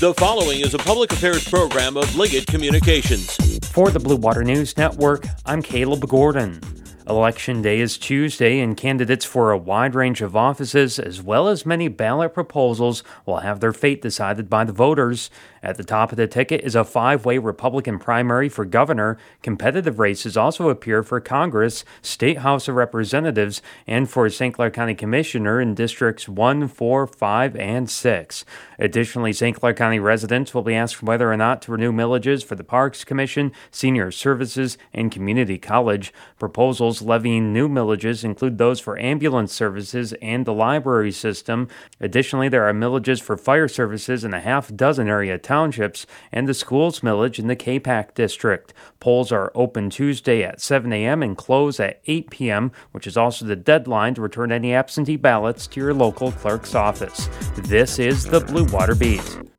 The following is a public affairs program of Liggett Communications. For the Blue Water News Network, I'm Caleb Gordon. Election day is Tuesday, and candidates for a wide range of offices, as well as many ballot proposals, will have their fate decided by the voters. At the top of the ticket is a five way Republican primary for governor. Competitive races also appear for Congress, State House of Representatives, and for St. Clair County Commissioner in Districts 1, 4, 5, and 6. Additionally, St. Clair County residents will be asked whether or not to renew millages for the Parks Commission, Senior Services, and Community College. Proposals levying new millages include those for ambulance services and the library system. Additionally, there are millages for fire services in a half dozen area townships and the schools millage in the Capac district. Polls are open Tuesday at 7 a.m. and close at 8 p.m., which is also the deadline to return any absentee ballots to your local clerk's office. This is the Blue Water Beat.